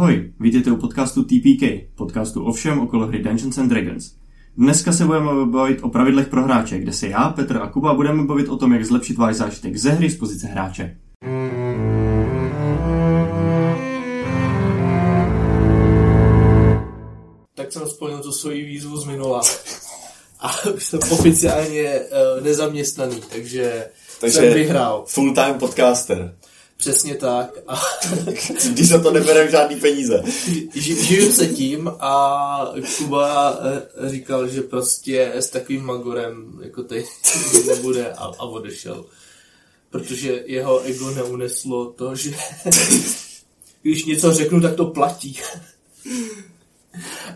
Ahoj, vítejte u podcastu TPK, podcastu o všem okolo hry Dungeons and Dragons. Dneska se budeme bavit o pravidlech pro hráče, kde se já, Petr a Kuba budeme bavit o tom, jak zlepšit váš zážitek ze hry z pozice hráče. Tak jsem splnil tu svoji výzvu z minula. A jsem oficiálně uh, nezaměstnaný, takže, Takže jsem vyhrál. full-time podcaster. Přesně tak. A Když za to nebereme žádný peníze. ži, žiju se tím a Kuba eh, říkal, že prostě s takovým magorem jako teď nebude a, a odešel. Protože jeho ego neuneslo to, že když něco řeknu, tak to platí.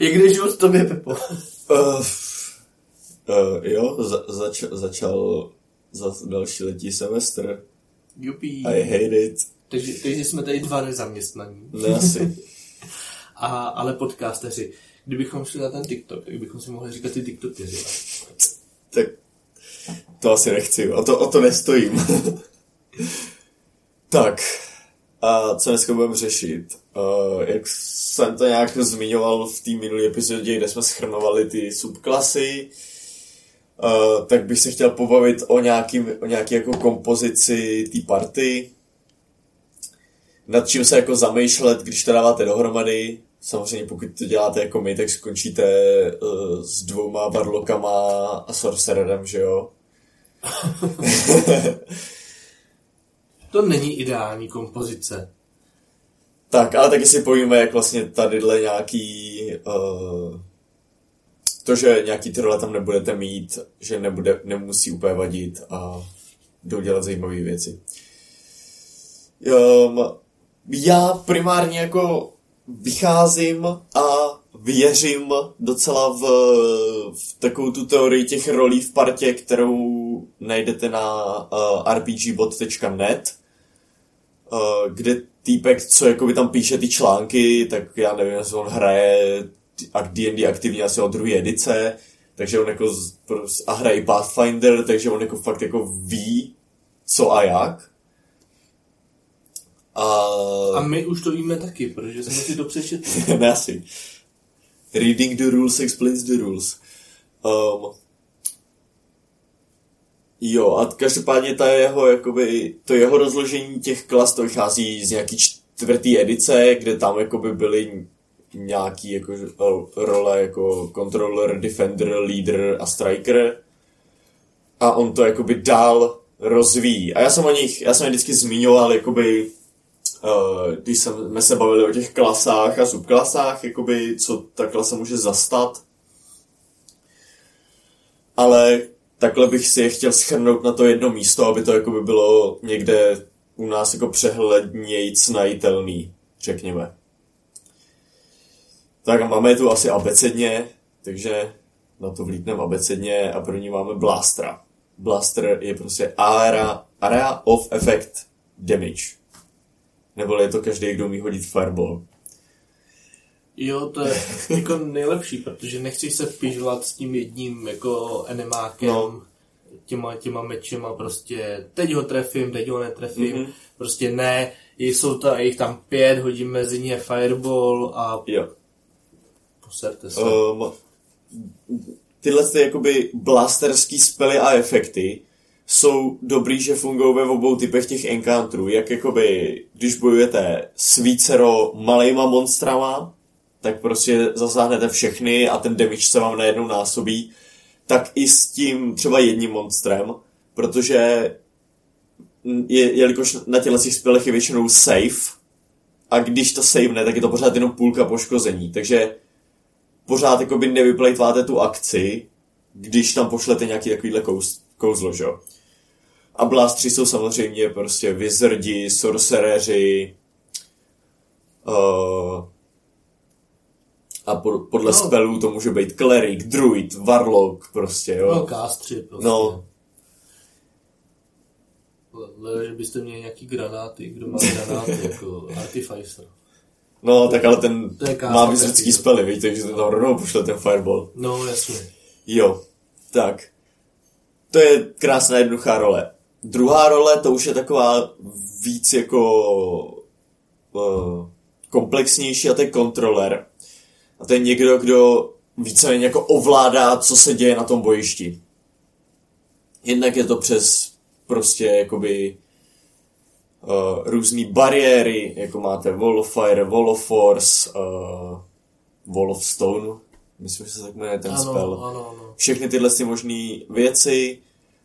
Jak jde život tobě, Pepo? Uh, uh, jo, za, zač, začal za další letí semestr. Jupí. I hate it. Takže, takže jsme tady dva nezaměstnaní. Ne asi. A, ale podcasteři. Kdybychom šli na ten TikTok, tak bychom si mohli říkat ty TikTokeři. tak to asi nechci. O to, o to nestojím. tak. A co dneska budeme řešit? Uh, jak jsem to nějak zmiňoval v té minulé epizodě, kde jsme schrnovali ty subklasy, uh, tak bych se chtěl pobavit o, nějaký, o nějaký jako kompozici té party, nad čím se jako zamýšlet, když to dáváte dohromady. Samozřejmě pokud to děláte jako my, tak skončíte uh, s dvouma barlokama a sorcererem, že jo? To není ideální kompozice. Tak, ale taky si povíme, jak vlastně tadyhle nějaký... Uh, to, že nějaký ty role tam nebudete mít, že nebude, nemusí úplně vadit a jdou dělat zajímavé věci. Um, já primárně jako vycházím a věřím docela v, v takovou tu teorii těch rolí v partě, kterou najdete na uh, rpgbot.net, uh, kde týpek, co jakoby tam píše ty články, tak já nevím, jestli on hraje D&D aktivně asi od druhé edice, takže on jako z, a hraje Pathfinder, takže on jako fakt jako ví, co a jak. A, A my už to víme taky, protože jsme si to přečetli. ne asi. Reading the rules explains the rules. Um, jo, a každopádně ta jeho, jakoby, to jeho rozložení těch klas, to vychází z nějaký čtvrtý edice, kde tam jakoby byly nějaký jako role jako controller, defender, leader a striker. A on to jakoby dál rozvíjí. A já jsem o nich, já jsem je vždycky zmiňoval, jakoby, uh, když jsme se bavili o těch klasách a subklasách, jakoby, co ta klasa může zastat. Ale takhle bych si je chtěl schrnout na to jedno místo, aby to jakoby bylo někde u nás jako přehlednějc najitelný, řekněme. Tak a máme je tu asi abecedně, takže na to vlítneme abecedně a první máme Blastra. Blaster je prostě area, area of effect damage. Nebo je to každý, kdo umí hodit fireball. Jo, to je jako nejlepší, protože nechceš se pižlat s tím jedním jako enemákem, no. těma, těma mečema, prostě teď ho trefím, teď ho netrefím, mm-hmm. prostě ne, jsou to, jich tam pět, hodím mezi ně fireball a Jo. Poserte se. Um, tyhle ty jakoby blasterský spely a efekty jsou dobrý, že fungují ve obou typech těch encounterů. Jak jakoby, když bojujete s vícero malejma monstrama, tak prostě zasáhnete všechny a ten damage se vám najednou násobí, tak i s tím třeba jedním monstrem, protože je, jelikož na těchto těch spelech je většinou safe, a když to savene, tak je to pořád jenom půlka poškození, takže pořád jakoby nevyplejtváte tu akci, když tam pošlete nějaký takovýhle kouz, kouzlo, že jo. A blastři jsou samozřejmě prostě wizardi, sorcereři, uh, a po, podle No. spellů to může být klerik, druid, warlock, prostě, jo. No, kástři prostě. No. Ale že byste měli nějaký granáty, kdo má granáty, jako Artificer. No, tak ale ten má jo. spely, víš, takže ten tam rovnou pošle ten fireball. No, jasně. Jo, tak. To je krásná jednoduchá role. Druhá role, to už je taková víc jako uh, komplexnější a to je kontroler. A to je někdo, kdo víceméně jako ovládá, co se děje na tom bojišti. Jednak je to přes prostě jakoby uh, různé bariéry, jako máte Wall of Fire, Wall of Force, uh, Wall of Stone, myslím, že se tak jmenuje ten ano, spell. ano, ano. Všechny tyhle ty možné věci,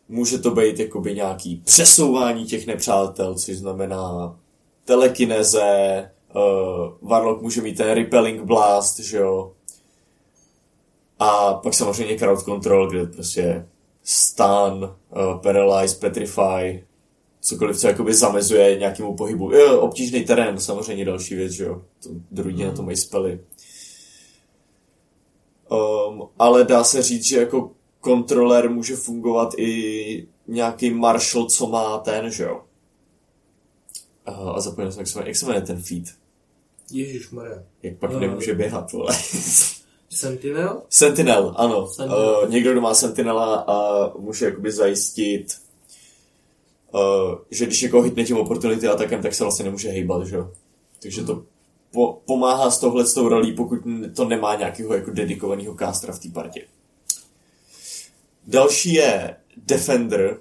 může to být jakoby nějaký přesouvání těch nepřátel, což znamená telekineze, uh, Warlock může mít ten Repelling Blast, že jo. A pak samozřejmě crowd control, kde prostě stun, uh, paralyze, petrify, cokoliv, co jakoby zamezuje nějakému pohybu. Jo, obtížný terén, samozřejmě další věc, že jo. To druidi na to mají spely. Um, ale dá se říct, že jako kontroler může fungovat i nějaký marshal, co má ten, že jo. Uh, a zapomněl jsem, jak se jmenuje, jak se jmenuje ten feed. Ježišmarja. Jak pak No. nemůže běhat, vole. Sentinel? Sentinel, ano. Sentinel. Uh, někdo, kdo má Sentinela a může jakoby zajistit, uh, že když někoho hitne tím opportunity atakem, tak se vlastně nemůže hejbat, že jo. Takže to po, pomáhá s touhle s tou rolí, pokud to nemá nějakého jako dedikovaného kástra v té partě. Další je Defender,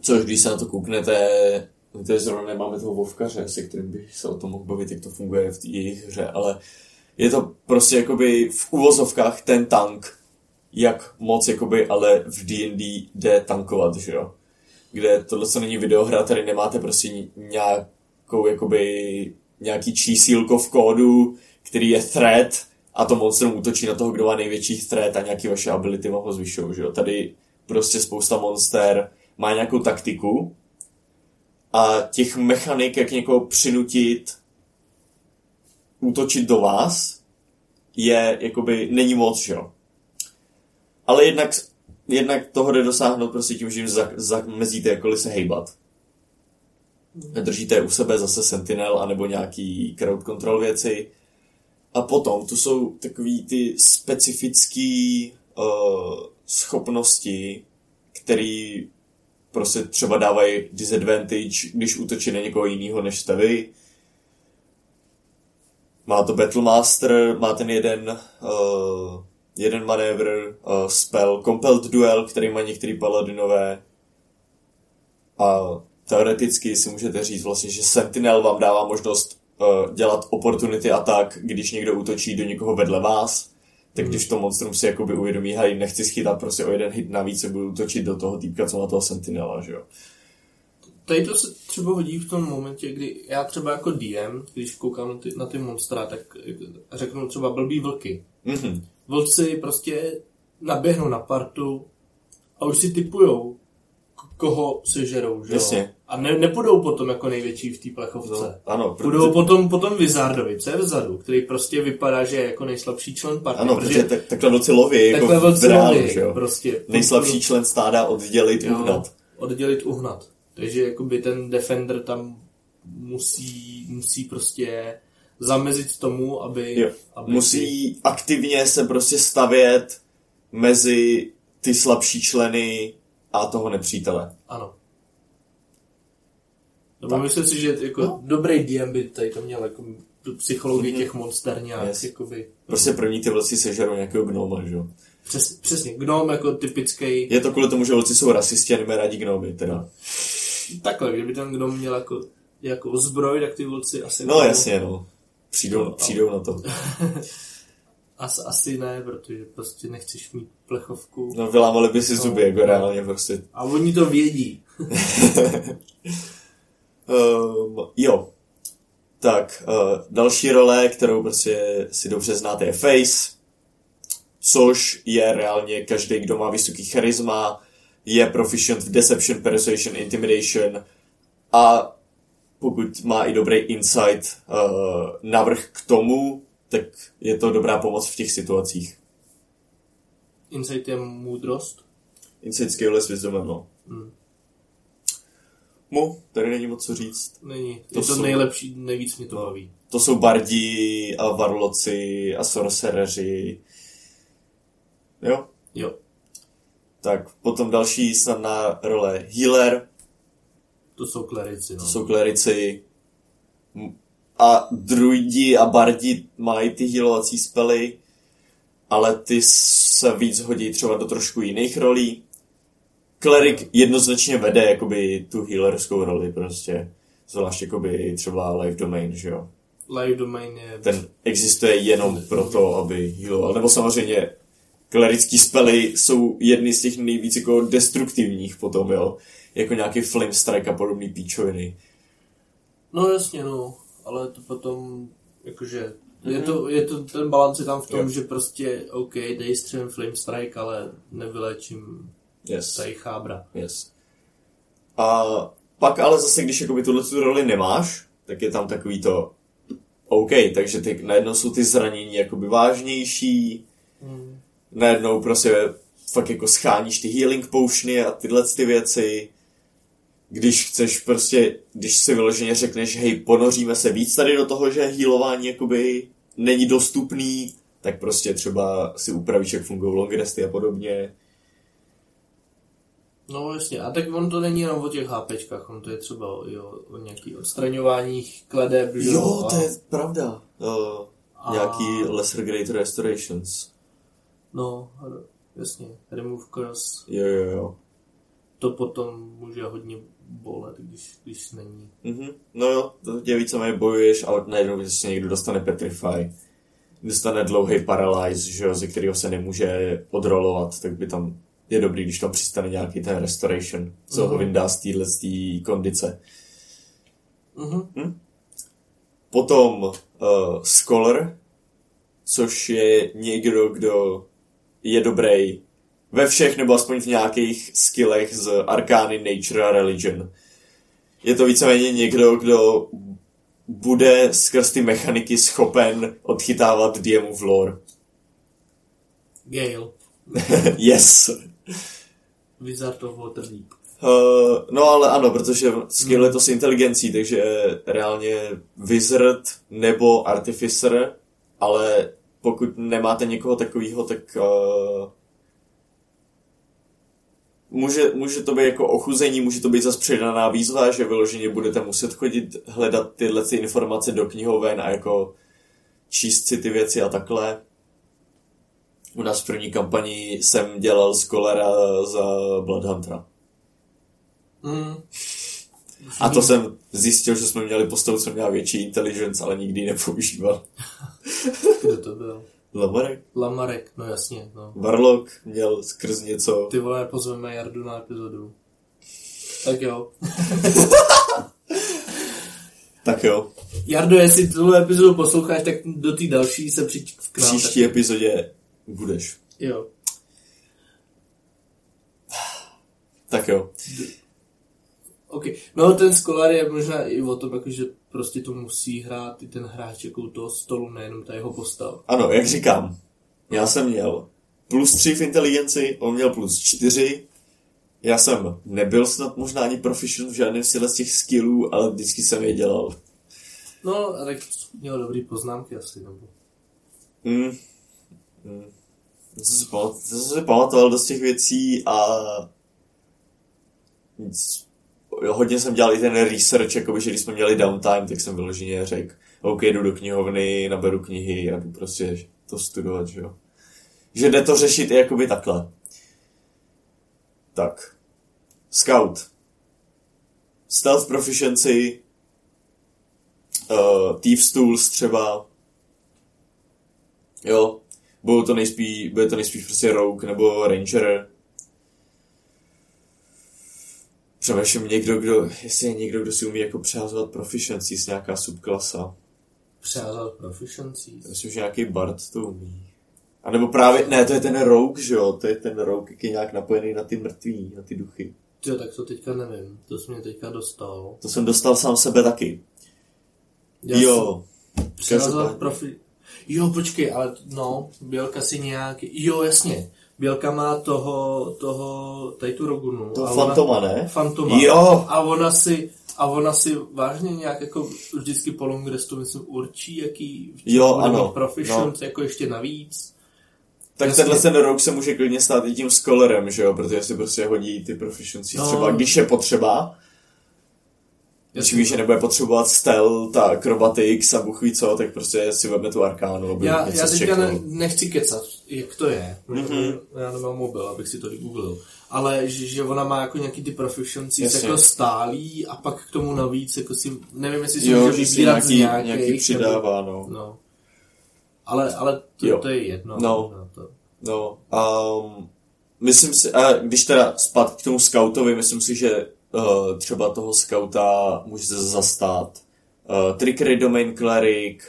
což když se na to kouknete, to je zrovna nemáme toho Vovkaře, se kterým bych se o tom mohl bavit, jak to funguje v té jejich hře, ale je to prostě jakoby v uvozovkách ten tank, jak moc jakoby, ale v D&D jde tankovat, že jo. Kde tohle, co není videohra, tady nemáte prostě nějakou jakoby, nějaký čísílko v kódu, který je threat a to monstrum útočí na toho, kdo má největší threat a nějaký vaše ability vám ho zvyšují, že jo. Tady prostě spousta monster má nějakou taktiku a těch mechanik, jak někoho přinutit útočit do vás, je, jakoby, není moc, jo. Ale jednak, jednak toho jde dosáhnout prostě tím, že jim za- zamezíte jakkoliv se hejbat. Držíte je u sebe zase Sentinel, anebo nějaký crowd control věci. A potom tu jsou takový ty specifický uh, schopnosti, který prostě třeba dávají disadvantage, když útočí na někoho jiného než jste vy. Má to Battlemaster, má ten jeden, uh, jeden manévr, uh, spell Compelled Duel, který má některý paladinové. A teoreticky si můžete říct vlastně, že Sentinel vám dává možnost uh, dělat opportunity attack, když někdo útočí do někoho vedle vás. Tak když to monstrum si jakoby uvědomí, hej, nechci schytat prostě o jeden hit navíc, se budu útočit do toho týpka, co má toho Sentinela, že jo. Tady to se třeba hodí v tom momentě, kdy já třeba jako DM, když koukám na ty, na ty monstra, tak řeknu třeba blbý vlky. Mhm. Vlci prostě naběhnou na partu a už si typujou, koho sežerou, že jo? A ne, nepůjdou potom jako největší v té plechovce. No, ano, Půjdou potom, potom Vizardovi, co je vzadu, který prostě vypadá, že je jako nejslabší člen party. ano, protože tak, takhle vlci loví, jako takhle v vlci reálu, loví, že jo. prostě. Nejslabší člen stáda oddělit, Jo, uhnat. Oddělit, uhnat. Takže jakoby ten defender tam musí, musí prostě zamezit tomu, aby... Jo. aby Musí aktivně se prostě stavět mezi ty slabší členy a toho nepřítele. Ano. Nebo Tak. myslím si, že jako No. dobrý DM by tady to měl jako tu psychologii Mhm. těch monster nějak, Yes. jakoby... Prostě první ty vlci sežerou nějakého gnoma, že jo. Přes, přesně, gnom jako typický... Je to kvůli tomu, že vlci jsou rasisti a nemají rádi gnomy, teda. Takhle, kdyby ten gnom měl jako, jako zbroj, tak ty vlci asi... No jasně, no. Přijdou, No, přijdou na to. As, asi ne, protože prostě nechceš mít plechovku. No vylámali by si No, zuby, jako no. reálně prostě. A oni to vědí. Um, jo. Tak, uh, další role, kterou prostě si dobře znáte, je Face, což je reálně každý, kdo má vysoký charisma, je proficient v Deception, Persuasion, Intimidation a pokud má i dobrý insight uh, navrh k tomu, tak je to dobrá pomoc v těch situacích. Insight je moudrost. Insight skill je s wisdomem, no. Hmm. Mu, tady není moc co říct. Není. To To je to jsou- nejlepší, nejvíc mě to baví. To jsou bardi a varloci a sorcereři. Jo? Jo. Tak potom další snadná role healer, To jsou klerici, no. to jsou klerici. A druidi a bardi mají ty healovací spely, ale ty se víc hodí třeba do trošku jiných rolí. Klerik jednoznačně vede jakoby tu healerskou roli prostě. Zvlášť jakoby třeba Life Domain, že jo. Live domain je... Ten existuje jenom proto, aby healoval. Nebo samozřejmě klerický spely jsou jedny z těch nejvíc jako destruktivních potom, jo. Jako nějaký Flame Strike a podobný píčoviny. No jasně, no. Ale to potom, jakože... Je to, je to, ten balans je tam v tom, Jo. že prostě, OK, dej střelím Flame Strike, ale nevylečím Yes. tady chábra. Yes. A pak ale zase, když jakoby tuhle tu roli nemáš, tak je tam takový to OK, takže ty, najednou jsou ty zranění jakoby vážnější, Hmm. najednou prostě fakt jako scháníš ty healing potiony a tyhle ty věci. Když chceš prostě, když si vyloženě řekneš, hej, ponoříme se víc tady do toho, že healování jakoby není dostupný, tak prostě třeba si upravíš, jak fungují long resty a podobně. No jasně, a tak on to není jenom o těch HPčkách, on to je třeba o, o nějaký odstraňování kledeb, že Jo, a- to je pravda. Uh, A- Nějaký lesser great restorations. No, jasně, remove curse, Jo, jo, jo. to potom může hodně bolet, když, když není. Mhm. No jo, to tě víceméně bojuješ a najednou prostě někdo dostane Petrify. Dostane dlouhý paralyze, že jo, ze kterého se nemůže odrolovat, tak by tam je dobrý, když tam přistane nějaký ten restoration, co Mhm. ho vyndá z téhle kondice. Mhm. Potom uh, Scholar, což je někdo, kdo je dobrý ve všech, nebo aspoň v nějakých skillech z Arcany, Nature a Religion. Je to víceméně někdo, kdo bude skrz ty mechaniky schopen odchytávat DMův lore. Gale, yes! Wizard of Waterdeep. Uh, no ale ano, protože skill je to s inteligencí, takže reálně wizard nebo artificer, ale pokud nemáte někoho takového, tak uh, může, může to být jako ochuzení, může to být zase přidaná výzva, že vyloženě budete muset chodit hledat tyhle ty informace do knihoven a jako číst si ty věci a takhle. U nás v první kampani jsem dělal skolera za Bloodhuntera. Mm. A to jsem zjistil, že jsme měli postavu, co měla větší intelligence, ale nikdy ji nepoužíval. Kdo to byl? Lamarek, Lamarek, no jasně, no. Warlock měl skrz něco. Ty vole, pozveme Jardu na epizodu. Tak jo. Tak jo, Jardo, jestli tuhle epizodu posloucháš, tak do té další se přijď v nám. příští epizodě budeš. Tak, jo. Tak jo. OK. No ten Scholar je možná i o tom, jako, že prostě to musí hrát i ten hráč jako u toho stolu, nejenom ta jeho postava. Ano, jak říkám, já jsem měl plus 3 v inteligenci, on měl plus 4. Já jsem nebyl snad možná ani proficient v žádném z těch skillů, ale vždycky jsem je dělal. No, a tak měl dobrý poznámky asi, nebo... Si pamat- to jsem si pamatoval dost těch věcí a nic. Hodně jsem dělal i ten research, jakoby, že když jsme měli downtime, tak jsem vyloženě řekl, OK, jdu do knihovny, naberu knihy a jdu prostě to studovat, že jo. Že jde to řešit i jakoby takhle. Tak. Scout. Stealth proficiency. Uh, Thieves Tools třeba. Jo, budou to nejspíš, bude to nejspíš prostě Rogue nebo Ranger. Přemýšlím někdo, kdo, jestli je někdo, kdo si umí jako přehazovat proficiency z nějaká subklasa. Přeházal proficiency. Myslím, že nějaký Bard to umí. A nebo právě, ne, to je ten Rogue, že jo, to je ten Rogue, jak je nějak napojený na ty mrtví, na ty duchy. Jo, tak to teďka nevím. To jsi mě teďka dostal. To jsem dostal sám sebe taky. Já jo, jsem každopádně. profi... Jo, počkej, ale no, Bělka si nějaký... Jo, jasně. Bělka má toho, toho, tady tu Rogunu. to a Fantoma, Ona, ne? Fantoma. Jo, A ona si, a ona si vážně nějak jako vždycky po long restu, myslím, určí, jaký Jo, ano, proficient, jako ještě navíc. tak Jasně. tenhle ten Rogue se může klidně stát i tím Scholarem, že jo, protože si prostě hodí ty proficiency No. třeba, když je potřeba. Když víš, že nebude potřebovat stealth a acrobatics a buchví co, tak prostě si vezme tu arkánu, Já, já teďka ne, nechci kecat, jak to je. Mhm. Já nemám mobil, abych si to vygooglil. Ale že, že ona má jako nějaký ty proficiencies jako stálý a pak k tomu navíc jako si, nevím jestli si Jo, může vybírat nějaký, nějakých, nějaký přidává, no. Nebo, no. Ale, ale to, Jo. to je jedno. No. to. No, um, myslím si, a když teda zpátky k tomu scoutovi, myslím si, že uh, třeba toho scouta může se zastát uh, Trickery Domain Cleric,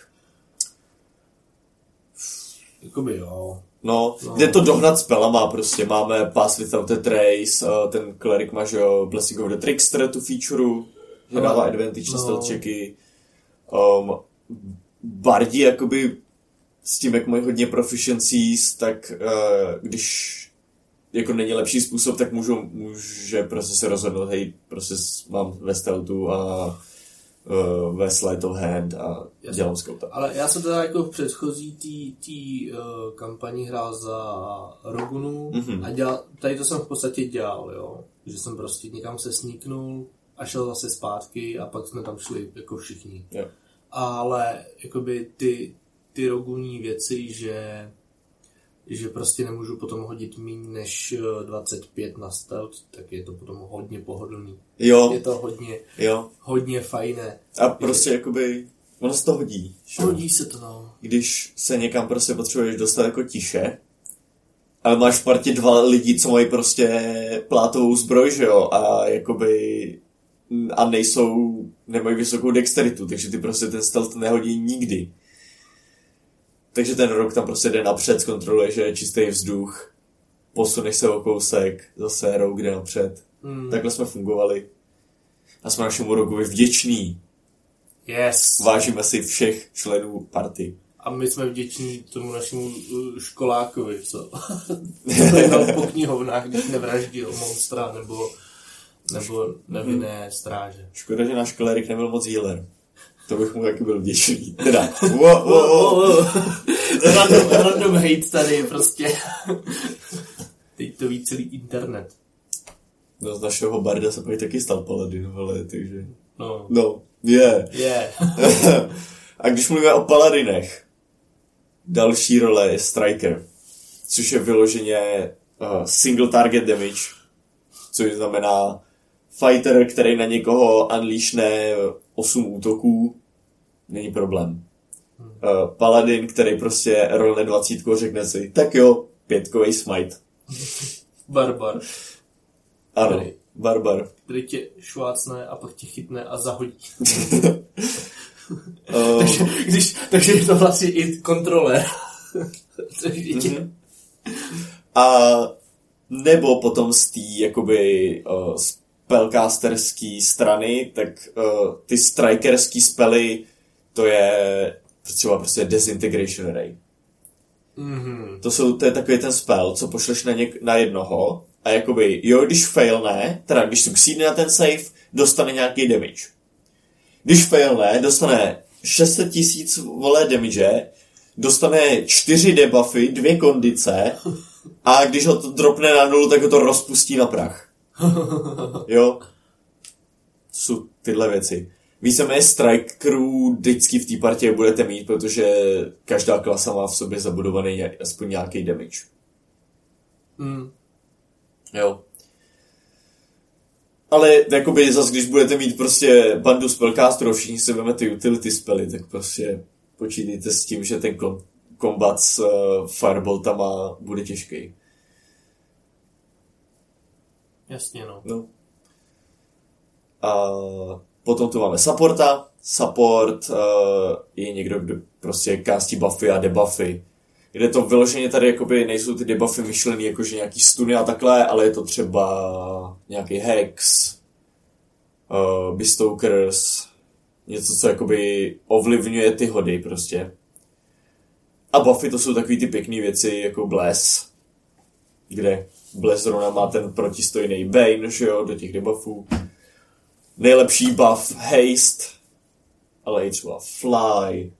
Jakoby jo. no, No. jde to dohnat spelama prostě, máme Pass Without a Trace, uh, ten Cleric má, že jo, Blessing of the Trickster, tu featureu, že No. dává advantage No. stealth checky, um, Bardi jakoby s tím, jak mají hodně proficiencies, tak uh, když jako není lepší způsob, tak můžu, může prostě se rozhodnout, hej, prostě mám ve stealthu a uh, ve sleight of hand a Jasně. dělám scouta. Ale já jsem teda jako v předchozí tý, tý uh, kampani hrál za Rogunu Mhm. a dělal, tady to jsem v podstatě dělal, jo. Že jsem prostě někam se sníknul a šel zase zpátky a pak jsme tam šli jako všichni. Jo. Ale jakoby ty, ty roguní věci, že že prostě nemůžu potom hodit méně než eh, 25 na stealth, tak je to potom hodně pohodlný. Jo, Je to hodně, jo. hodně fajné. A prostě jakoby, ono se to hodí. že. Hodí se to, no. Když se někam prostě potřebuješ dostat jako tiše, ale máš v partě dva lidi, co mají prostě plátovou zbroj, že jo, a jakoby a nejsou, nemají vysokou dexteritu, takže ty prostě ten stealth nehodí nikdy. Takže ten rok tam prostě jde napřed, zkontroluje, že je čistý vzduch, posuneš se o kousek, zase rok jde napřed. Mm. Takhle jsme fungovali. A jsme našemu rokovi vděční. Yes. Vážíme si všech členů party. A my jsme vděční tomu našemu uh, školákovi, co běhal po knihovnách, když nevraždil monstra nebo, nebo nevinné stráže. Škoda, že náš klerik nebyl moc healer. To bych mu taky byl vděčný. Teda, wo, wo, wo. random, random hate tady prostě. Teď to ví celý internet. No z našeho barda se pak taky stal paladin, ale takže... No, No, je. je. A když mluvíme o paladinech, další role je striker, což je vyloženě uh, single target damage, což znamená fighter, který na někoho unleashne 8 útoků, není problém. Uh, paladin, který prostě rolne 20 řekne si, tak jo, pětkový smite. Barbar, Ano, Který? barbar. který tě švácne a pak tě chytne a zahodí. Uh, takže, když, takže je to vlastně i kontroler. tě, Mhm. A nebo potom z té jakoby uh, spellcasterský strany, tak uh, ty strikerský spely, to je třeba prostě Disintegration Ray. Mhm. To, jsou, to je takový ten spell, co pošleš na, něk, na jednoho a jakoby, jo, když failne, teda když succeedne na ten save, dostane nějaký damage. Když failne, dostane 600 tisíc vole damage, dostane 4 debuffy, dvě kondice a když ho to dropne na nulu, tak ho to rozpustí na prach. Jo? Jsou tyhle věci. Víceméně strikerů vždycky v té partě budete mít, protože každá klasa má v sobě zabudovaný aspoň nějaký damage. Mm. Jo. Ale jakoby zas, když budete mít prostě bandu spellcasterů, všichni si vezmete utility spely, tak prostě počítejte s tím, že ten kom- kombat s uh, fireboltama bude těžký. Jasně, no. No. A potom tu máme supporta. Support uh, je někdo, kdo prostě kástí buffy a debuffy. Kde to vyloženě tady jakoby nejsou ty debuffy myšlený jakože nějaký stuny a takhle, ale je to třeba nějaký hex, uh, bestokers, něco, co jakoby ovlivňuje ty hody prostě. A buffy to jsou takový ty pěkné věci jako Bless, kde Bless zrovna má ten protistojný Bane, že jo, do těch debuffů. Nejlepší buff Haste, ale i třeba Fly,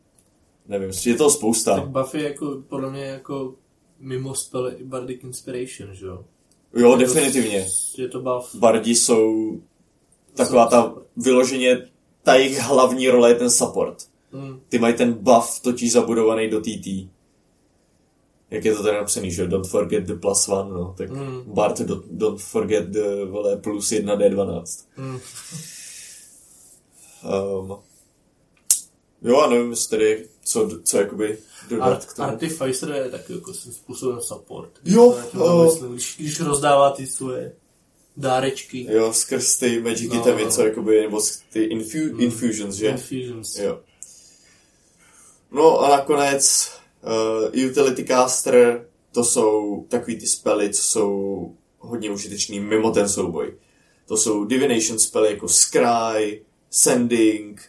nevím, je toho spousta. Tak buff je jako, podle mě jako mimo spell i Bardic Inspiration, že jo? Jo, Je to- definitivně. Je to buff. Bardi jsou taková ta vyloženě ta jejich hlavní role je ten support. Hmm. Ty mají ten buff totiž zabudovaný do TT. Jak je to tady napsaný, že don't forget the plus one, no. Tak Hmm. Bart, don't, don't forget the vole, plus 1 D12. Hmm. Um, jo, a nevím, jestli tady, co, co jakoby dodat Art, k tomu. Artificer je taky jako způsobem support. Jo, eh. myslím, když, když rozdává ty svoje dárečky. Jo, skrz ty magic No, itemy, no. co jakoby, nebo ty infu, Hmm. infusions, že? Infusions. Jo. No a nakonec uh, Utility Caster, to jsou takový ty spely, co jsou hodně užitečný mimo ten souboj. To jsou divination spely jako Scry, Sending,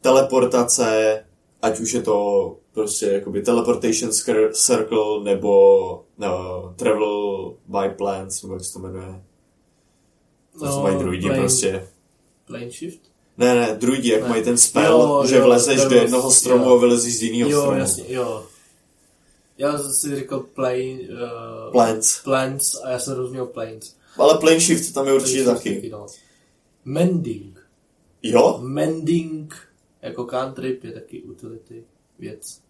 teleportace, ať už je to prostě jakoby teleportation circle nebo no, travel by plants, nebo jak se to jmenuje. To no, mají druidi plane, prostě. Plane shift? Ne, ne, druidi, jak Ne. mají ten spell, Jo, že jo, vlezeš do jednoho stromu jo. a vylezeš z jiného Jo, stromu. jasně, jo. Já si říkal plane, uh, Plants. plants a já jsem rozuměl planes. Ale plane shift tam je určitě Plane taky. shift no. Mending. Jo? Mending jako cantrip je taky utility věc.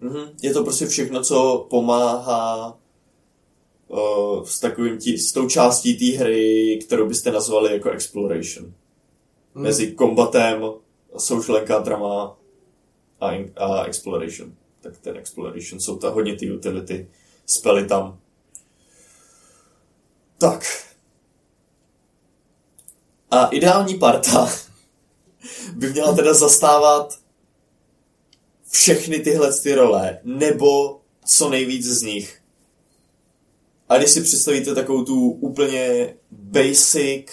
Mhm. Je to prostě všechno, co pomáhá uh, s, takovým tí, s tou částí té hry, kterou byste nazvali jako exploration. Hmm. Mezi kombatem, social encounterama a, in, a exploration. Tak ten exploration jsou ta hodně ty utility, spely tam. Tak. A ideální parta by měla teda zastávat všechny tyhle ty role, nebo co nejvíc z nich. A když si představíte takovou tu úplně basic,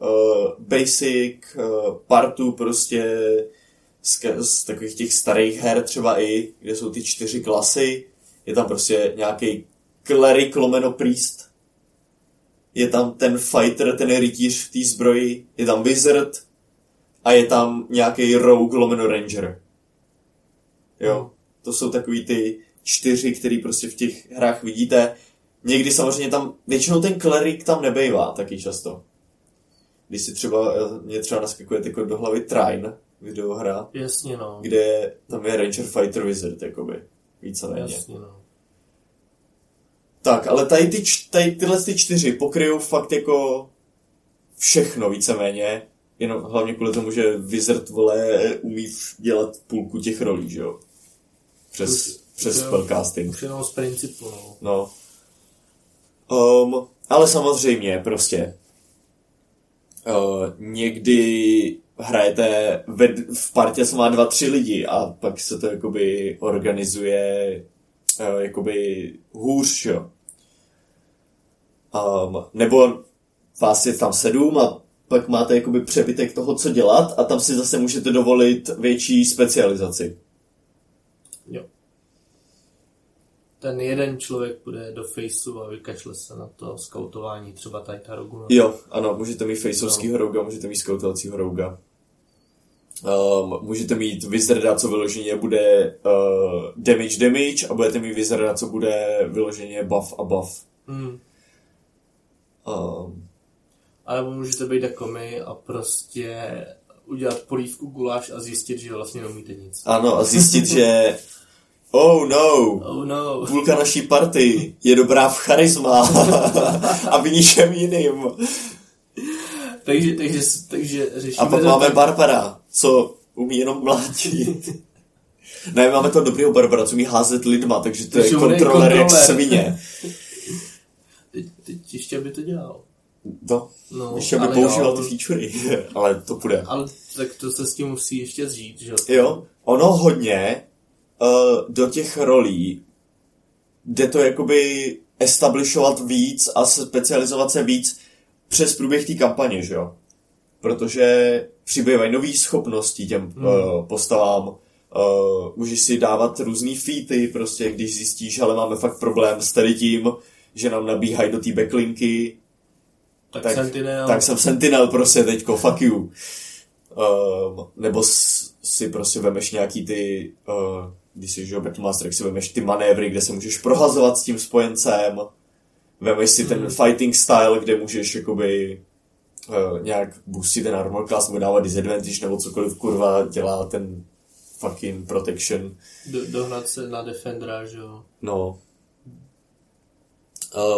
uh, basic uh, partu prostě z, z takových těch starých her třeba i, kde jsou ty čtyři klasy, je tam prostě nějaký cleric lomeno priest, je tam ten fighter, ten rytíř v té zbroji, je tam wizard a je tam nějaký rogue lomeno ranger. Jo, to jsou takový ty čtyři, který prostě v těch hrách vidíte. Někdy samozřejmě tam, většinou ten klerik tam nebejvá taky často. Když si třeba, eh, mě třeba naskakuje jako do hlavy Trine, videohra, Jasně no. kde tam je Ranger Fighter Wizard, jakoby, víceméně. Jasně no. Tak, ale tady, ty, tady tyhle ty čtyři pokryjou fakt jako všechno víceméně, jenom hlavně kvůli tomu, že Wizard, vole, umí dělat půlku těch rolí, že jo? Přes, Už- přes jo. spellcasting. Už jenom z principu no. No. Um, ale samozřejmě, prostě. Uh, někdy hrajete ve, v partě, co má dva, tři lidi a pak se to jakoby organizuje uh, jakoby hůř, jo. Um, nebo vás je tam sedm a pak máte jakoby přebytek toho, co dělat a tam si zase můžete dovolit větší specializaci. Jo. Ten jeden člověk půjde do faceu a vykašle se na to skautování třeba tady ta rogu. Jo, ano, můžete mít faceovskýho no. rouga, můžete mít skautovacího rouga. Um, můžete mít Wizarda, co vyloženě bude uh, damage damage a budete mít Wizarda, co bude vyloženě buff a buff. Hmm. Um, A nebo můžete být jako my a prostě udělat polívku guláš a zjistit, že vlastně neumíte nic. ano, a zjistit, že oh no, Oh no. půlka naší party je dobrá v charisma a v ničem jiným. takže, takže, takže řešíme A pak máme tak- Barbara, co umí jenom mlátit. Ne, máme to dobrýho Barbara, co umí házet lidma, takže to je Takže je kontroler jak svině. Teď, teď ještě by to dělal. No, No, ještě by používal jo. ty featurey, ale to půjde. Ale tak to se s tím musí ještě zžít, že Jo, ono hodně do těch rolí jde to jakoby establishovat víc a specializovat se víc přes průběh té kampaně, že jo? Protože přibývají nové schopnosti těm Hmm. uh, postavám, uh, můžeš si dávat různý featy, prostě když zjistíš, ale máme fakt problém s tady tím, že nám nabíhají do té backlinky, Tak, tak, Sentinel. tak jsem Sentinel prostě teďko, fuck you. Um, nebo si prostě vemeš nějaký ty, uh, když jsi že jo, Battlemaster, tak si vemeš ty manévry, kde se můžeš prohazovat s tím spojencem. Vemeš si ten Mhm. fighting style, kde můžeš jakoby uh, nějak boostit ten armor class nebo dávat disadvantage nebo cokoliv kurva dělá ten fucking protection. Do, dohnat se na defendera, že jo. No.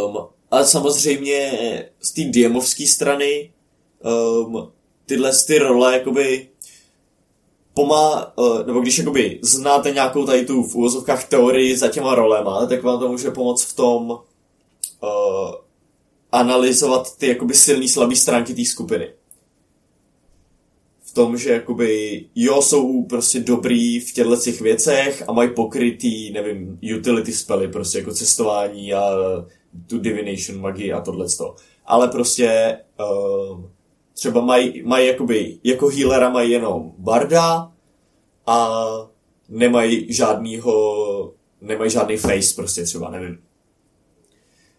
Um, ale samozřejmě z té DMovské strany um, tyhle ty role jakoby pomá, uh, nebo když jakoby znáte nějakou tady tu v úvozovkách teorii za těma rolema, tak vám to může pomoct v tom uh, analyzovat ty jakoby silný, slabý stránky té skupiny. V tom, že jakoby jo, jsou prostě dobrý v těchto těch věcech a mají pokrytý, nevím, utility spely, prostě jako cestování a tu divination magii a tohle Ale prostě uh, třeba mají, mají jakoby, jako healera mají jenom barda a nemají žádnýho, nemají žádný face prostě třeba, nevím.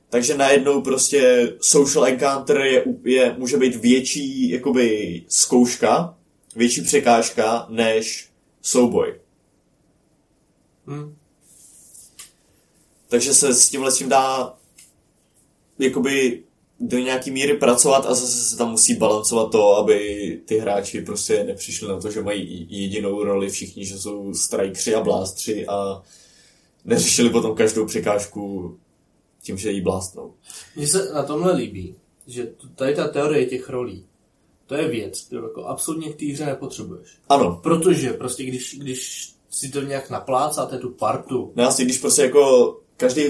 Takže najednou prostě social encounter je, je, může být větší jakoby zkouška, větší překážka než souboj. Hmm. Takže se s tímhle tím dá jakoby do nějaký míry pracovat a zase se tam musí balancovat to, aby ty hráči prostě nepřišli na to, že mají jedinou roli všichni, že jsou strajkři a blástři a neřešili potom každou překážku tím, že jí blástnou. Mně se na tomhle líbí, že tady ta teorie těch rolí, to je věc, kterou jako absolutně v té hře nepotřebuješ. Ano. Protože prostě když, když si to nějak naplácáte, tu partu. No asi, když prostě jako každý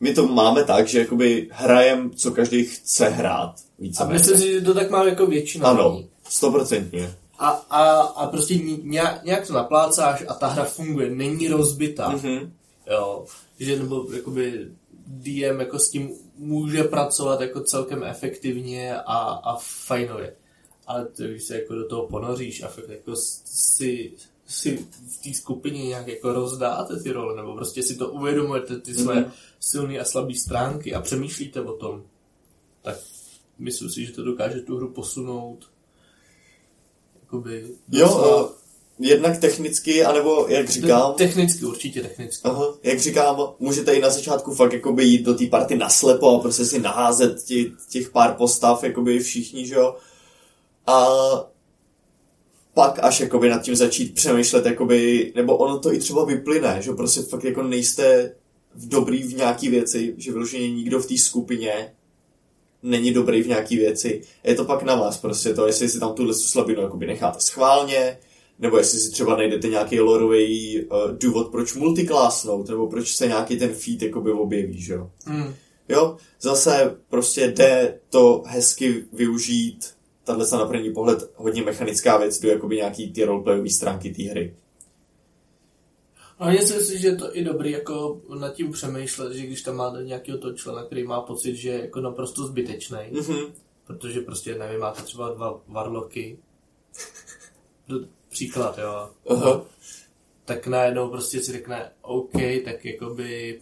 my to máme tak, že jakoby hrajem, co každý chce hrát. Více a myslím si, že to tak má jako většina. Ano, stoprocentně. A, a, a prostě nějak, nějak to naplácáš a ta hra funguje, není rozbitá. Mm-hmm. Jo, že nebo jakoby DM jako s tím může pracovat jako celkem efektivně a, a fajnově. Ale když se jako do toho ponoříš a fakt jako si si v té skupině nějak jako rozdáte ty role, nebo prostě si to uvědomujete, ty své mm-hmm. silné a slabé stránky a přemýšlíte o tom, tak myslím si, že to dokáže tu hru posunout jakoby Jo, jednak technicky, anebo jak říkám... Technicky, určitě technicky. Aha, jak říkám, můžete i na začátku fakt jakoby jít do té party naslepo a prostě si naházet těch, těch pár postav, jakoby všichni, že jo. A pak až jakoby nad tím začít přemýšlet, jakoby, nebo ono to i třeba vyplyne, že prostě fakt jako nejste v dobrý v nějaký věci, že vyloženě nikdo v té skupině není dobrý v nějaký věci. Je to pak na vás prostě to, jestli si tam tuhle slabinu jakoby necháte schválně, nebo jestli si třeba najdete nějaký lorový uh, důvod, proč multiklásnout, nebo proč se nějaký ten feed jakoby objeví, že jo. Mm. Jo, zase prostě jde to hezky využít tahle se na první pohled hodně mechanická věc, do jakoby nějaký ty roleplayové stránky té hry. A myslím si, že je to i dobrý jako nad tím přemýšlet, že když tam máte nějakého toho člena, který má pocit, že je jako naprosto zbytečný, mm-hmm. protože prostě, nevím, máte třeba dva varloky, příklad, jo, uh-huh. tak najednou prostě si řekne, OK, tak jakoby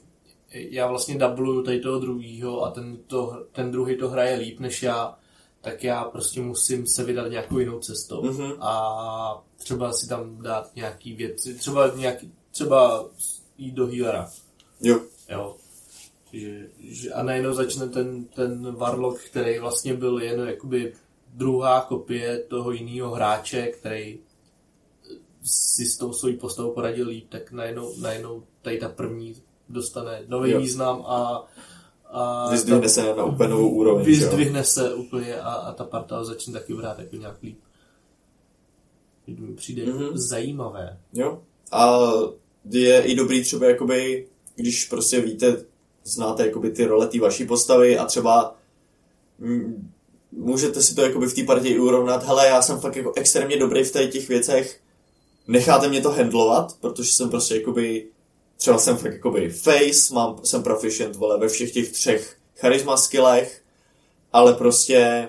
já vlastně dubluju tady toho druhýho a ten, to, ten druhý to hraje líp než já, tak já prostě musím se vydat nějakou jinou cestou mm-hmm. a třeba si tam dát nějaký věci, třeba nějaký, třeba jít do healera. Jo. Jo. Že, že, a najednou začne ten, ten Warlock, který vlastně byl jen jakoby druhá kopie toho jiného hráče, který si s tou svojí postavou poradil líp, tak najednou, najednou tady ta první dostane nový jo. význam a a vyzdvihne ta, se na úplně novou úroveň. Vyzdvihne se úplně a, a ta parta začne taky vrát jako nějak líp. Mi přijde mm-hmm. zajímavé. Jo. A je i dobrý třeba jakoby, když prostě víte, znáte jakoby ty role té vaší postavy a třeba m, můžete si to jakoby v té partii i urovnat, hele, já jsem fakt jako extrémně dobrý v těch věcech, necháte mě to handlovat, protože jsem prostě jakoby třeba jsem fakt jakoby face, mám, jsem proficient, vole, ve všech těch třech charisma skillech, ale prostě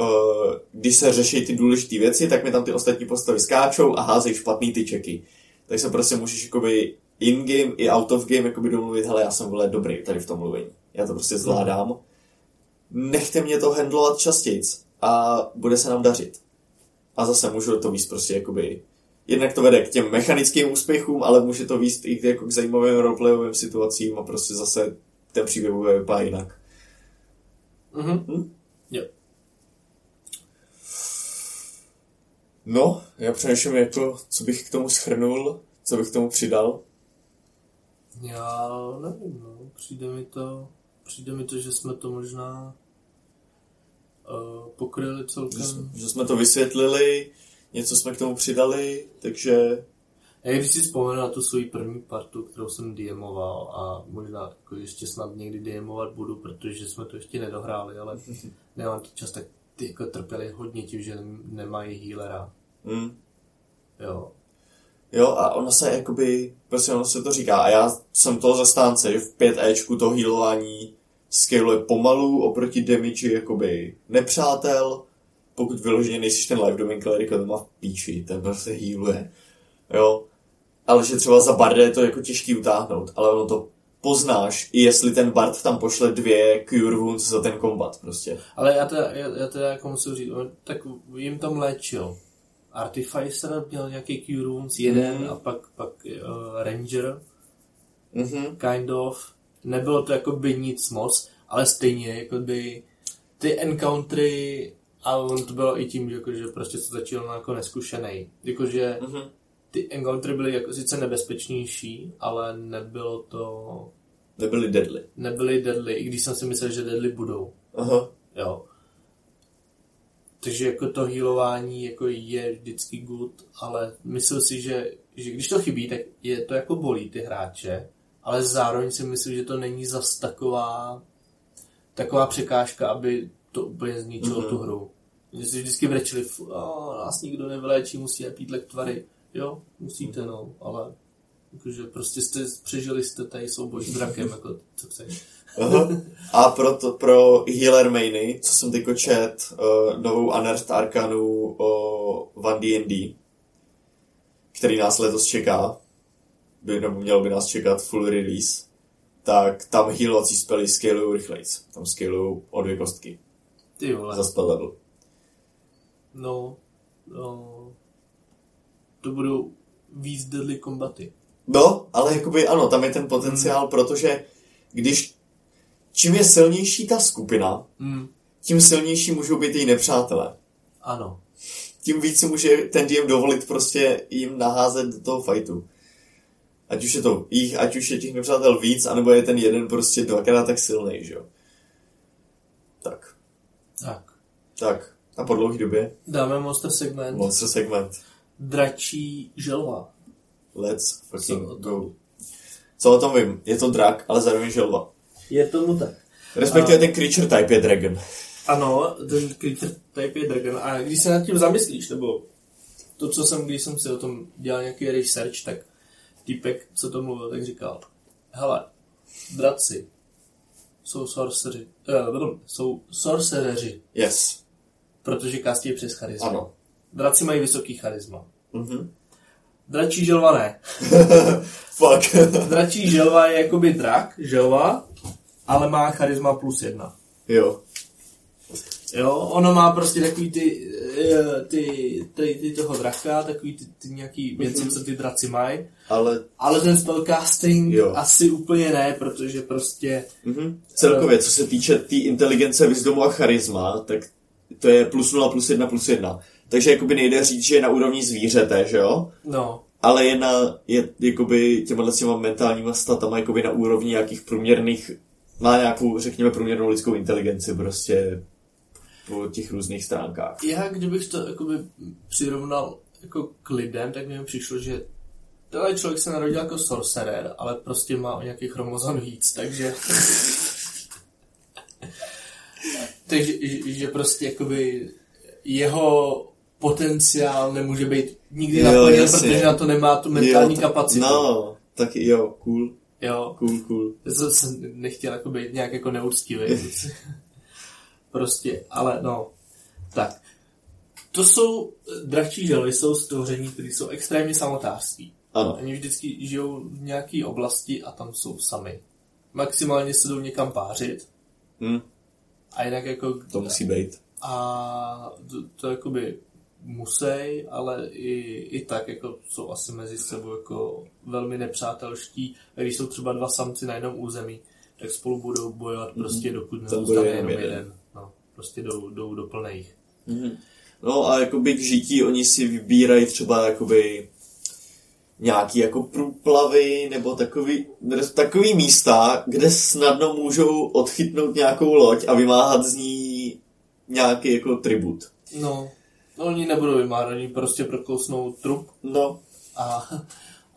uh, když se řeší ty důležité věci, tak mi tam ty ostatní postavy skáčou a házejí špatný ty čeky. Tak se prostě můžeš jakoby in-game i out of game jakoby domluvit, hele, já jsem vole dobrý tady v tom mluvení. Já to prostě zvládám. Nechte mě to handlovat častěji a bude se nám dařit. A zase můžu to víc prostě jakoby jednak to vede k těm mechanickým úspěchům, ale může to víc i jako k zajímavým roleplayovým situacím a prostě zase ten příběh bude vypadá jinak. Mm-hmm. Hm? Jo. No, já přemýšlím jako, co bych k tomu schrnul, co bych k tomu přidal. Já nevím, no. Přijde mi to, přijde mi to, že jsme to možná uh, pokryli celkem. Že, jsme- že jsme to vysvětlili, něco jsme k tomu přidali, takže Já když si vzpomenu na tu svoji první partu, kterou jsem DMoval a možná jako ještě snad někdy DMovat budu, protože jsme to ještě nedohráli, ale nemám to čas, tak ty jako trpěli hodně tím, že nem- nemají healera. hm, Jo. Jo, a ono se jakoby, prostě ono se to říká, a já jsem toho zastánce, že v 5Ečku to healování scaluje pomalu oproti damage jakoby nepřátel, pokud vyloženě nejsi ten live domain cleric, to má v píči, ten prostě healuje, jo. Ale že třeba za barda je to jako těžký utáhnout, ale ono to poznáš, i jestli ten bard tam pošle dvě cure wounds za ten kombat prostě. Ale já teda, já, já teda jako musím říct, on tak jim tam léčil. Artificer měl nějaký Cure Wounds, jeden Mhm. a pak, pak uh, Ranger, Mhm. kind of. Nebylo to jako by nic moc, ale stejně jako by ty encountery a on to bylo i tím, že jako, že prostě se začal jako neskušený. Jakože Mhm. ty encountery byly jako sice nebezpečnější, ale nebylo to, Nebyli deadly. nebyly deadly, i když jsem si myslel, že deadly budou. Aha. Jo. Takže jako to healování jako je vždycky good, ale myslím si, že, že když to chybí, tak je to jako bolí ty hráče, ale zároveň si myslím, že to není zas taková taková překážka, aby to úplně zničilo Mhm. tu hru. Že si vždycky vrečili, "Fu, nás nikdo nevyléčí, musí pít lektvary. Jo, musíte, no, ale jakože prostě jste, přežili jste tady souboj s drakem, jako co chceš. Aha. A pro, to, pro healer mainy, co jsem teďko čet, uh, novou Unearthed Arcanu o Van D&D, který nás letos čeká, by, nebo měl by nás čekat full release, tak tam healovací spely scalují rychlejc. Tam scalují o dvě kostky Ty vole. za spell level. No, no, to budou víc deadly kombaty. No, ale jakoby ano, tam je ten potenciál, Hmm. protože když čím je silnější ta skupina, Mm, tím silnější můžou být její nepřátelé. ano. tím víc si může ten DM dovolit prostě jim naházet do toho fightu. Ať už je to jich, ať už je těch nepřátel víc, anebo je ten jeden prostě dvakrát tak silný, že jo. Tak, Tak. tak. A po dlouhé době Dáme monster segment. monster segment. Dračí želva. Let's Co fucking tom? go. Co o tom vím? Je to drak, ale zároveň želva. Je tomu tak. Respektive ten creature type je dragon. Ano, ten creature type je dragon. A když se nad tím zamyslíš, nebo to, co jsem, když jsem si o tom dělal nějaký research, tak týpek, co to mluvil, tak říkal, hele, draci jsou sorcery, uh, jsou sorcereři, Yes. Protože kastějí přes charisma. Ano. Draci mají vysoký charisma. Mhm. Dračí želva ne. Fuck. Dračí želva je jakoby drak, želva, ale má charisma plus jedna. jo. Jo, ono má prostě takový ty, eh, ty, ty, ty toho draka, takový ty, ty nějaký věci, co ty draci mají, Ale ale ten spellcasting Jo. asi úplně ne, protože prostě, Mhm. Celkově, co se týče té tý inteligence, wisdomu a charisma, tak to je plus 0, plus 1, plus 1. Takže jakoby nejde říct, že je na úrovni zvířete, že jo? no, Ale je, na, je jakoby těma těma mentálníma statama jakoby na úrovni nějakých průměrných, má nějakou, řekněme, průměrnou lidskou inteligenci prostě po těch různých stránkách. já kdybych to jakoby přirovnal jako k lidem, tak mi přišlo, že tenhle člověk se narodil jako sorcerer, ale prostě má o nějaký chromozom víc, takže... takže že- prostě jakoby jeho potenciál nemůže být nikdy naplněn, protože na to nemá tu mentální Jo, kapacitu. No, tak jo, cool, Jo, cool, cool. já jsem se nechtěl jako být nějak jako neúctivý. prostě, ale no. Tak. To jsou, dračí želvy jsou stvoření, které jsou extrémně samotářství. Ano, Oni vždycky žijou v nějaké oblasti a tam jsou sami. Maximálně se jdou někam pářit hm, a jinak jako... to musí být. A to, to jakoby musí, ale i, i tak jako jsou asi mezi sebou jako velmi nepřátelští. A když jsou třeba dva samci na jednom území, tak spolu budou bojovat prostě dokud nezůstane jenom jeden. jeden. No, prostě jdou, jdou do plných. Mhm. No a jakoby k žití oni si vybírají třeba jakoby nějaký jako průplavy nebo takový, takový místa, kde snadno můžou odchytnout nějakou loď a vymáhat z ní nějaký jako tribut. No, no oni nebudou vymáhat, oni prostě prokousnou trup No, a,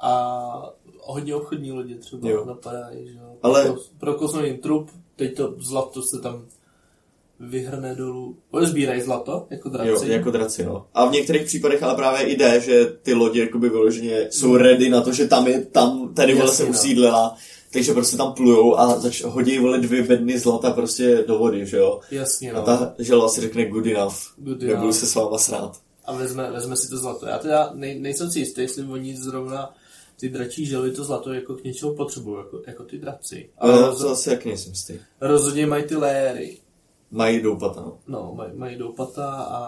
a hodně obchodní lodě třeba Jo. napadají, že jo. Ale- Prokous- Prokousnou jim trup, teď to zlato se tam vyhrne dolů. Oni sbírají zlato, jako draci. jo, jako draci, no. A v některých případech ale právě i jde, že ty lodě jakoby vyloženě jsou ready na to, že tam je, tam tady vole se no. usídlila, takže prostě tam plujou a zač- hodí vole dvě bedny zlata prostě do vody, že jo. Jasně, A no. ta želva si řekne good enough, Good nebudu enough. se s váma srát. A vezme, vezme si to zlato. Já teda nej, nejsem si jistý, jestli oni zrovna ty dračí želvy to zlato jako k něčemu potřebují, jako, jako ty draci. Ale Ale roz, to asi jak nejsem jistý. rozhodně mají ty léry. Mají doupata, no. No, mají, mají doupata a,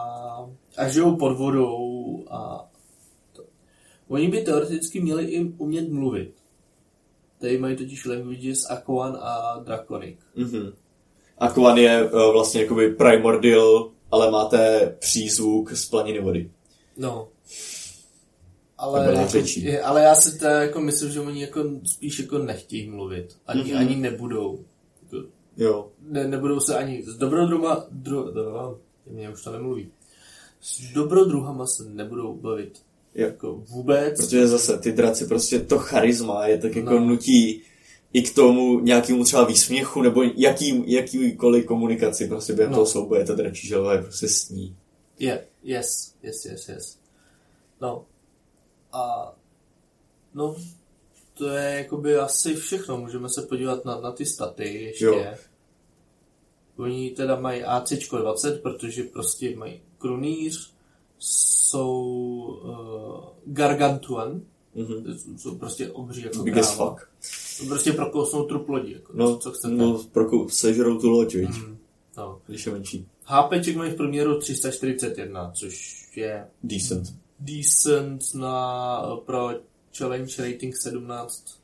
a žijou pod vodou a to. Oni by teoreticky měli i umět mluvit. Tady mají totiž languages Aquan a Draconic. Mhm. Aquan je uh, vlastně jakoby primordial, ale máte přízvuk z planiny vody. No. Ale, jako, ale já si teda jako myslím, že oni jako spíš jako nechtějí mluvit. Ani, Mhm. mm-hmm. ani nebudou. Jo. ne, nebudou se ani s dobrodruhama, dru, dru, mě už to nemluví. S dobrodruhama se nebudou bavit. Jo. Jako vůbec. Protože zase ty draci prostě to charisma je tak jako No. nutí i k tomu nějakému třeba výsměchu nebo jakým, jakýkoliv komunikaci prostě během No. toho souboje ta dračí želva je prostě sní. Je, yes, yes, yes, yes. No. A no, to je jakoby asi všechno. Můžeme se podívat na, na ty staty ještě. Jo. Oni teda mají AC 20, protože prostě mají krunýř, jsou uh, gargantuan, Mhm. jsou prostě obří jako Big as fuck. Prostě prokousnou trup lodi, jako, No, co chcete. no prokou, sežerou tu loď, viď? Mm, no. Když je menší. HPček mají v průměru 341, což je Decent. decent na, pro challenge rating 17.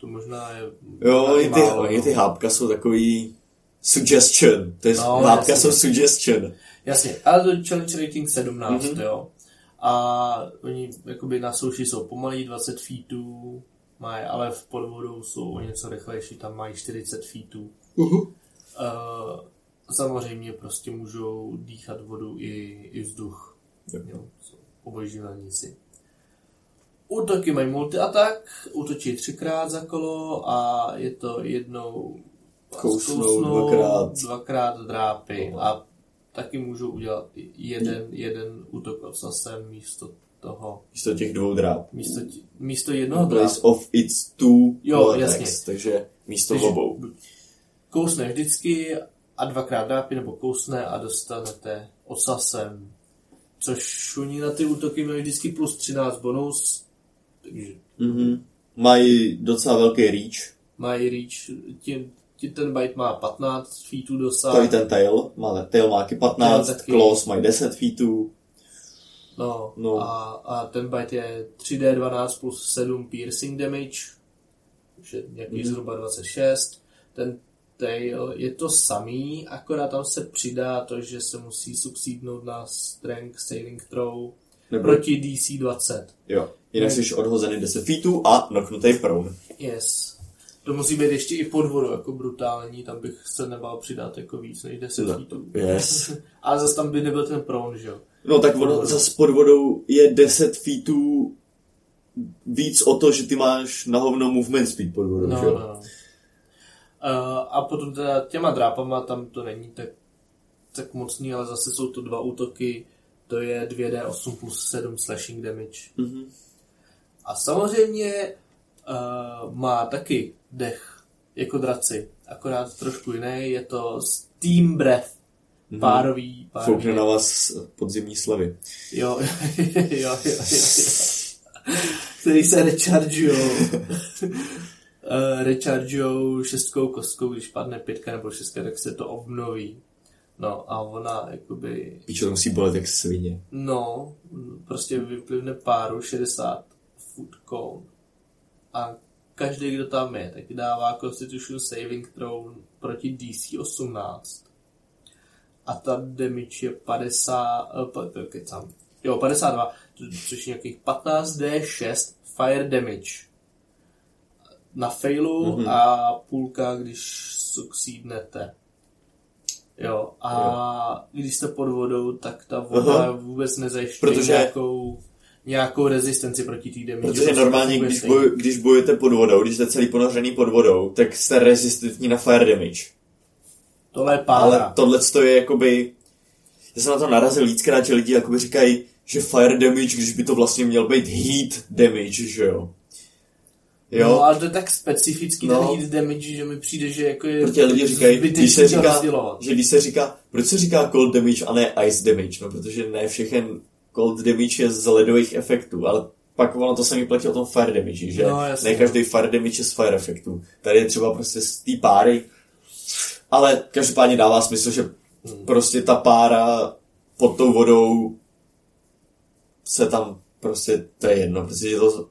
To možná je... Jo, i ty, málo, i no. ty hápka jsou takový suggestion. To je, No, hápka jasně. jsou suggestion. Jasně, ale to je challenge rating 17, Mhm. mm-hmm. jo. A oni jakoby na souši jsou pomalí 20 feetů, mají, ale v podvodu jsou o něco rychlejší, tam mají 40 feetů. Uh-huh. Uh, samozřejmě prostě můžou dýchat vodu i, i vzduch. Jo. Jo, jsou obojživelníci. Útoky mají multi-attack, útočí třikrát za kolo a je to jednou Kousnou, dvakrát. dvakrát drápy a taky můžou udělat jeden, jeden útok ocasem místo toho, Místo těch dvou dráp. místo, tí- místo jednoho Place drápu. of its two Jo, attacks, jasně. takže místo Takže obou. Kousne vždycky a dvakrát drápy, nebo kousne a dostanete ocasem. Což oni na ty útoky mají vždycky plus 13 bonus, takže Mhm. Mají docela velký reach. mají reach, tím, tím ten bite má 15 feetů dosah. To i ten tail. Má, tail má taky 15, Tail taky. claws mají 10 feetů. No, No. A, a ten bite je 3D12 plus 7 piercing damage, což je nějaký Mhm. mm. zhruba 26. Ten tail je to samý, akorát tam se přidá to, že se musí subsídnout na strength saving throw Nebo, proti DC 20. jo. Jinak jsi odhozený 10 feetů a knocknutý prone. Yes. To musí být ještě i pod vodou, jako brutální, tam bych se nebál přidat jako víc než 10 No, feetů. yes. Ale zase tam by nebyl ten prone, že jo? No tak ono zase pod vodou je 10 feetů víc o to, že ty máš na hovno movement speed pod vodou, No, že jo? no. Uh, a potom teda těma drápama tam to není tak, tak mocný, ale zase jsou to dva útoky, to je 2D8 plus 7 slashing damage. Mhm. A samozřejmě uh, má taky dech jako draci, akorát trošku jiný, je to Steam Breath, Mhm. párový, párový Foukne na vás podzimní slavy. Jo, jo, jo, jo, jo. Který se rechargeujou. uh, rechargeujou šestkou kostkou, když padne pětka nebo šestka, tak se to obnoví. No a ona jakoby, Píčo, to musí bolet jak svině. no, prostě vyplivne páru 60 foot cone a každý, kdo tam je, tak dává Constitution Saving Throw proti DC 18. a ta damage je 50, uh, pa, kecám, jo, 52, což je nějakých 15d6 fire damage na failu mm-hmm. a půlka, když succeednete. Jo, a jo. když jste pod vodou, tak ta voda Aha. vůbec nezajišťuje Protože... nějakou, nějakou rezistenci proti té damage. Protože normálně, když, boj, když bojujete pod vodou, když jste celý ponořený pod vodou, tak jste rezistentní na fire damage. Tohle je pára. Ale tohle je jakoby... Já jsem na to narazil víckrát, že lidi jakoby říkají, že fire damage, když by to vlastně měl být heat damage, že jo. Jo. No, ale to je tak specifický no. ten heat damage, že mi přijde, že jako je... Protože lidi říkají, když se říká, že když se říká, proč se říká cold damage a ne ice damage, no protože ne všechen cold damage je z ledových efektů, ale pak ono to samý platí o tom fire damage, že no, ne každý fire damage je z fire efektů. Tady je třeba prostě z té páry, ale každopádně dává smysl, že hmm. prostě ta pára pod tou vodou se tam prostě, to je jedno, protože to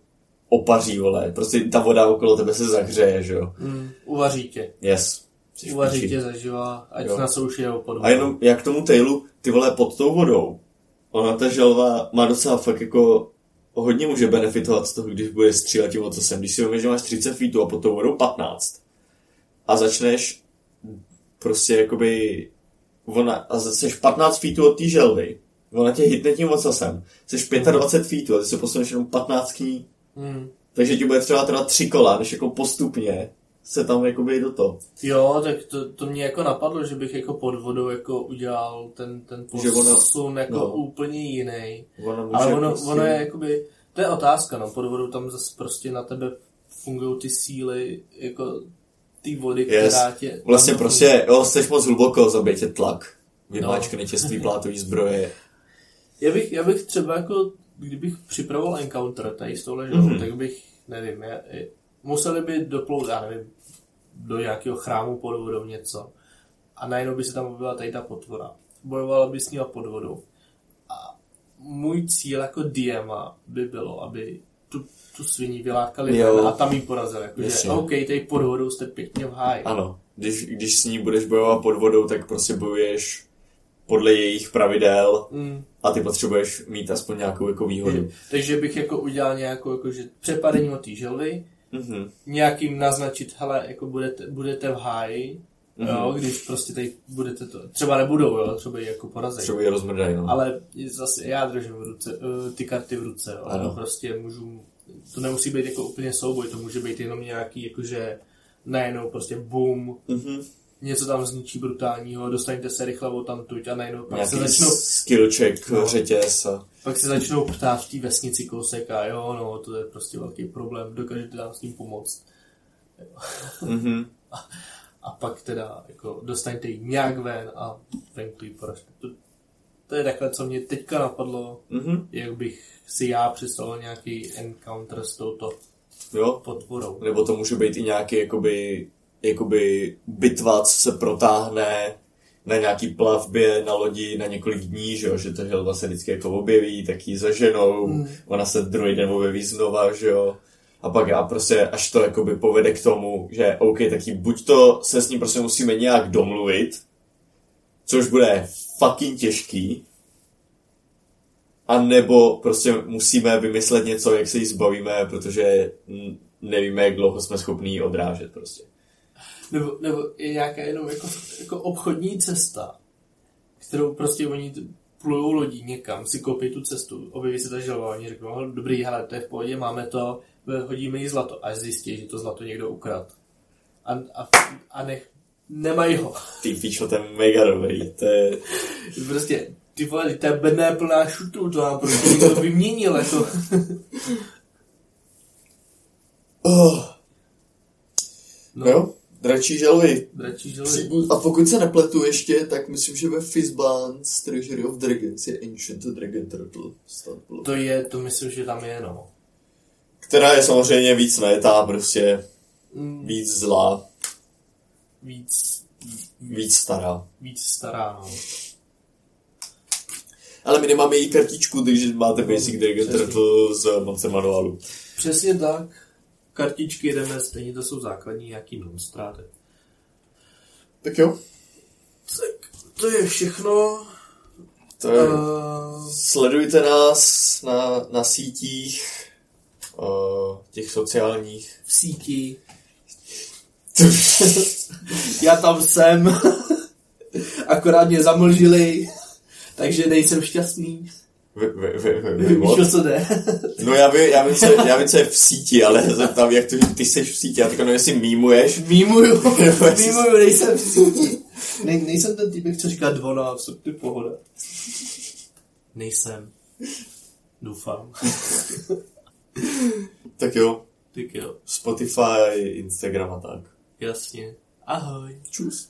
opaří, vole. Prostě ta voda okolo tebe se zahřeje, že jo. Mm, uvaří tě. Yes. Jsi uvaří tě zaživa, ať jo. na souši nebo pod A jenom jak tomu tailu, ty vole pod tou vodou, ona ta želva má docela fakt jako hodně může benefitovat z toho, když bude střílet tím ocasem. Když si uvědomíš, že máš 30 feetů a pod tou vodou 15 a začneš prostě jakoby ona, a jsi 15 feetů od té želvy, ona tě hitne tím ocasem, jsi 25 feetů a ty se posuneš jenom 15 Hmm. Takže ti bude třeba teda tři kola, než jako postupně se tam jakoby do to. Jo, tak to, to mě jako napadlo, že bych jako pod vodou jako udělal ten, ten posun ono, jako no. úplně jiný. Ono Ale ono, prostě... ono je jakoby, to je otázka, no, pod vodou tam zase prostě na tebe fungují ty síly, jako ty vody, yes. která tě... Vlastně prostě, jo, jsi moc hluboko, zabije tě tlak. Vymáčkne no. tě z plátový zbroje. Já bych, já bych třeba jako kdybych připravoval encounter tady s touhle želvou, mm-hmm. tak bych, nevím, je, museli by doplout, já nevím, do nějakého chrámu pod vodou něco. A najednou by se tam objevila tady ta potvora. Bojovala by s ním pod vodou. A můj cíl jako DM by bylo, aby tu, tu sviní vylákali a tam jí porazil. Jakože, OK, tady pod vodou jste pěkně v háji. Ano, když, když s ní budeš bojovat pod vodou, tak prostě bojuješ podle jejich pravidel mm. a ty potřebuješ mít aspoň nějakou jako výhodu. Takže bych jako udělal nějakou jako, že přepadení od té želvy, mm-hmm. nějakým naznačit, hele, jako budete, budete v háji, mm-hmm. jo, když prostě tady budete to, třeba nebudou, jo, třeba jako porazit. Třeba je rozmrdají, no. Ale zase já držím v ruce, uh, ty karty v ruce, jo, ano. prostě můžu, to nemusí být jako úplně souboj, to může být jenom nějaký, jakože najednou prostě boom, mm-hmm něco tam zničí brutálního, dostaňte se rychle o tam tuď a najednou pak Nějaký se začnou... skill check, no, řetěz a... Pak se začnou ptát v té vesnici kousek a jo, no, to je prostě velký problém, dokážete nám s tím pomoct. Mm-hmm. a, a, pak teda jako dostaňte ji nějak ven a venku ji poražte. To, to je takhle, co mě teďka napadlo, mm-hmm. jak bych si já představil nějaký encounter s touto jo. potvorou. Nebo to může být i nějaký jakoby jakoby bitva, co se protáhne na nějaký plavbě na lodi na několik dní, že, jo? že to želva se vždycky jako objeví, tak ji zaženou, mm. ona se druhý den objeví znova, že jo. A pak já prostě, až to jakoby povede k tomu, že OK, tak jí buď to se s ním prostě musíme nějak domluvit, což bude fucking těžký, a nebo prostě musíme vymyslet něco, jak se jí zbavíme, protože nevíme, jak dlouho jsme schopní odrážet prostě nebo, nebo je nějaká jenom jako, jako obchodní cesta, kterou prostě oni plujou lodí někam, si koupí tu cestu, objeví se ta želva, oni řeknou, no, dobrý, hele, to je v pohodě, máme to, hodíme jí zlato, až zjistí, že to zlato někdo ukrad. A, a, a nech, nemají ho. Ty pičo, to je mega dobrý, to je... Prostě, ty vole, bedna je plná šutů, to nám prostě někdo vyměnil, jako. oh. No. no. Dračí želvy. Dračí želvy. A pokud se nepletu ještě, tak myslím, že ve Fizzbands Treasury of Dragons je Ancient Dragon Turtle. To je, to myslím, že tam je, no. Která je samozřejmě víc najetá, prostě mm. víc zlá. Víc... Víc stará. Víc stará, no. Ale my nemáme její kartičku, takže máte no, Basic Dragon Turtle z Monster Manualu. Přesně tak kartičky jdeme, stejně to jsou základní nějaký monstráty. Tak jo. Tak, to je všechno. To je, Uh, Sledujte nás na, na sítích, uh, těch sociálních. v síti. Já tam jsem. Akorát mě zamlžili. Takže nejsem šťastný. Vy, vy, vy, vy, vy, Víš, o co jde? no já vím, já, vím, co, já vím, co je v síti, ale zeptám, jak to, ty jsi v síti, já tak nevím, jestli mýmuješ. Mýmuju. Mýmuju, nejsem v síti. Nej, nejsem ten typek, co říká 12, ty pohoda. Nejsem. Doufám. Tak jo, Tak jo, Spotify, Instagram a tak. jasně. Ahoj. Čus.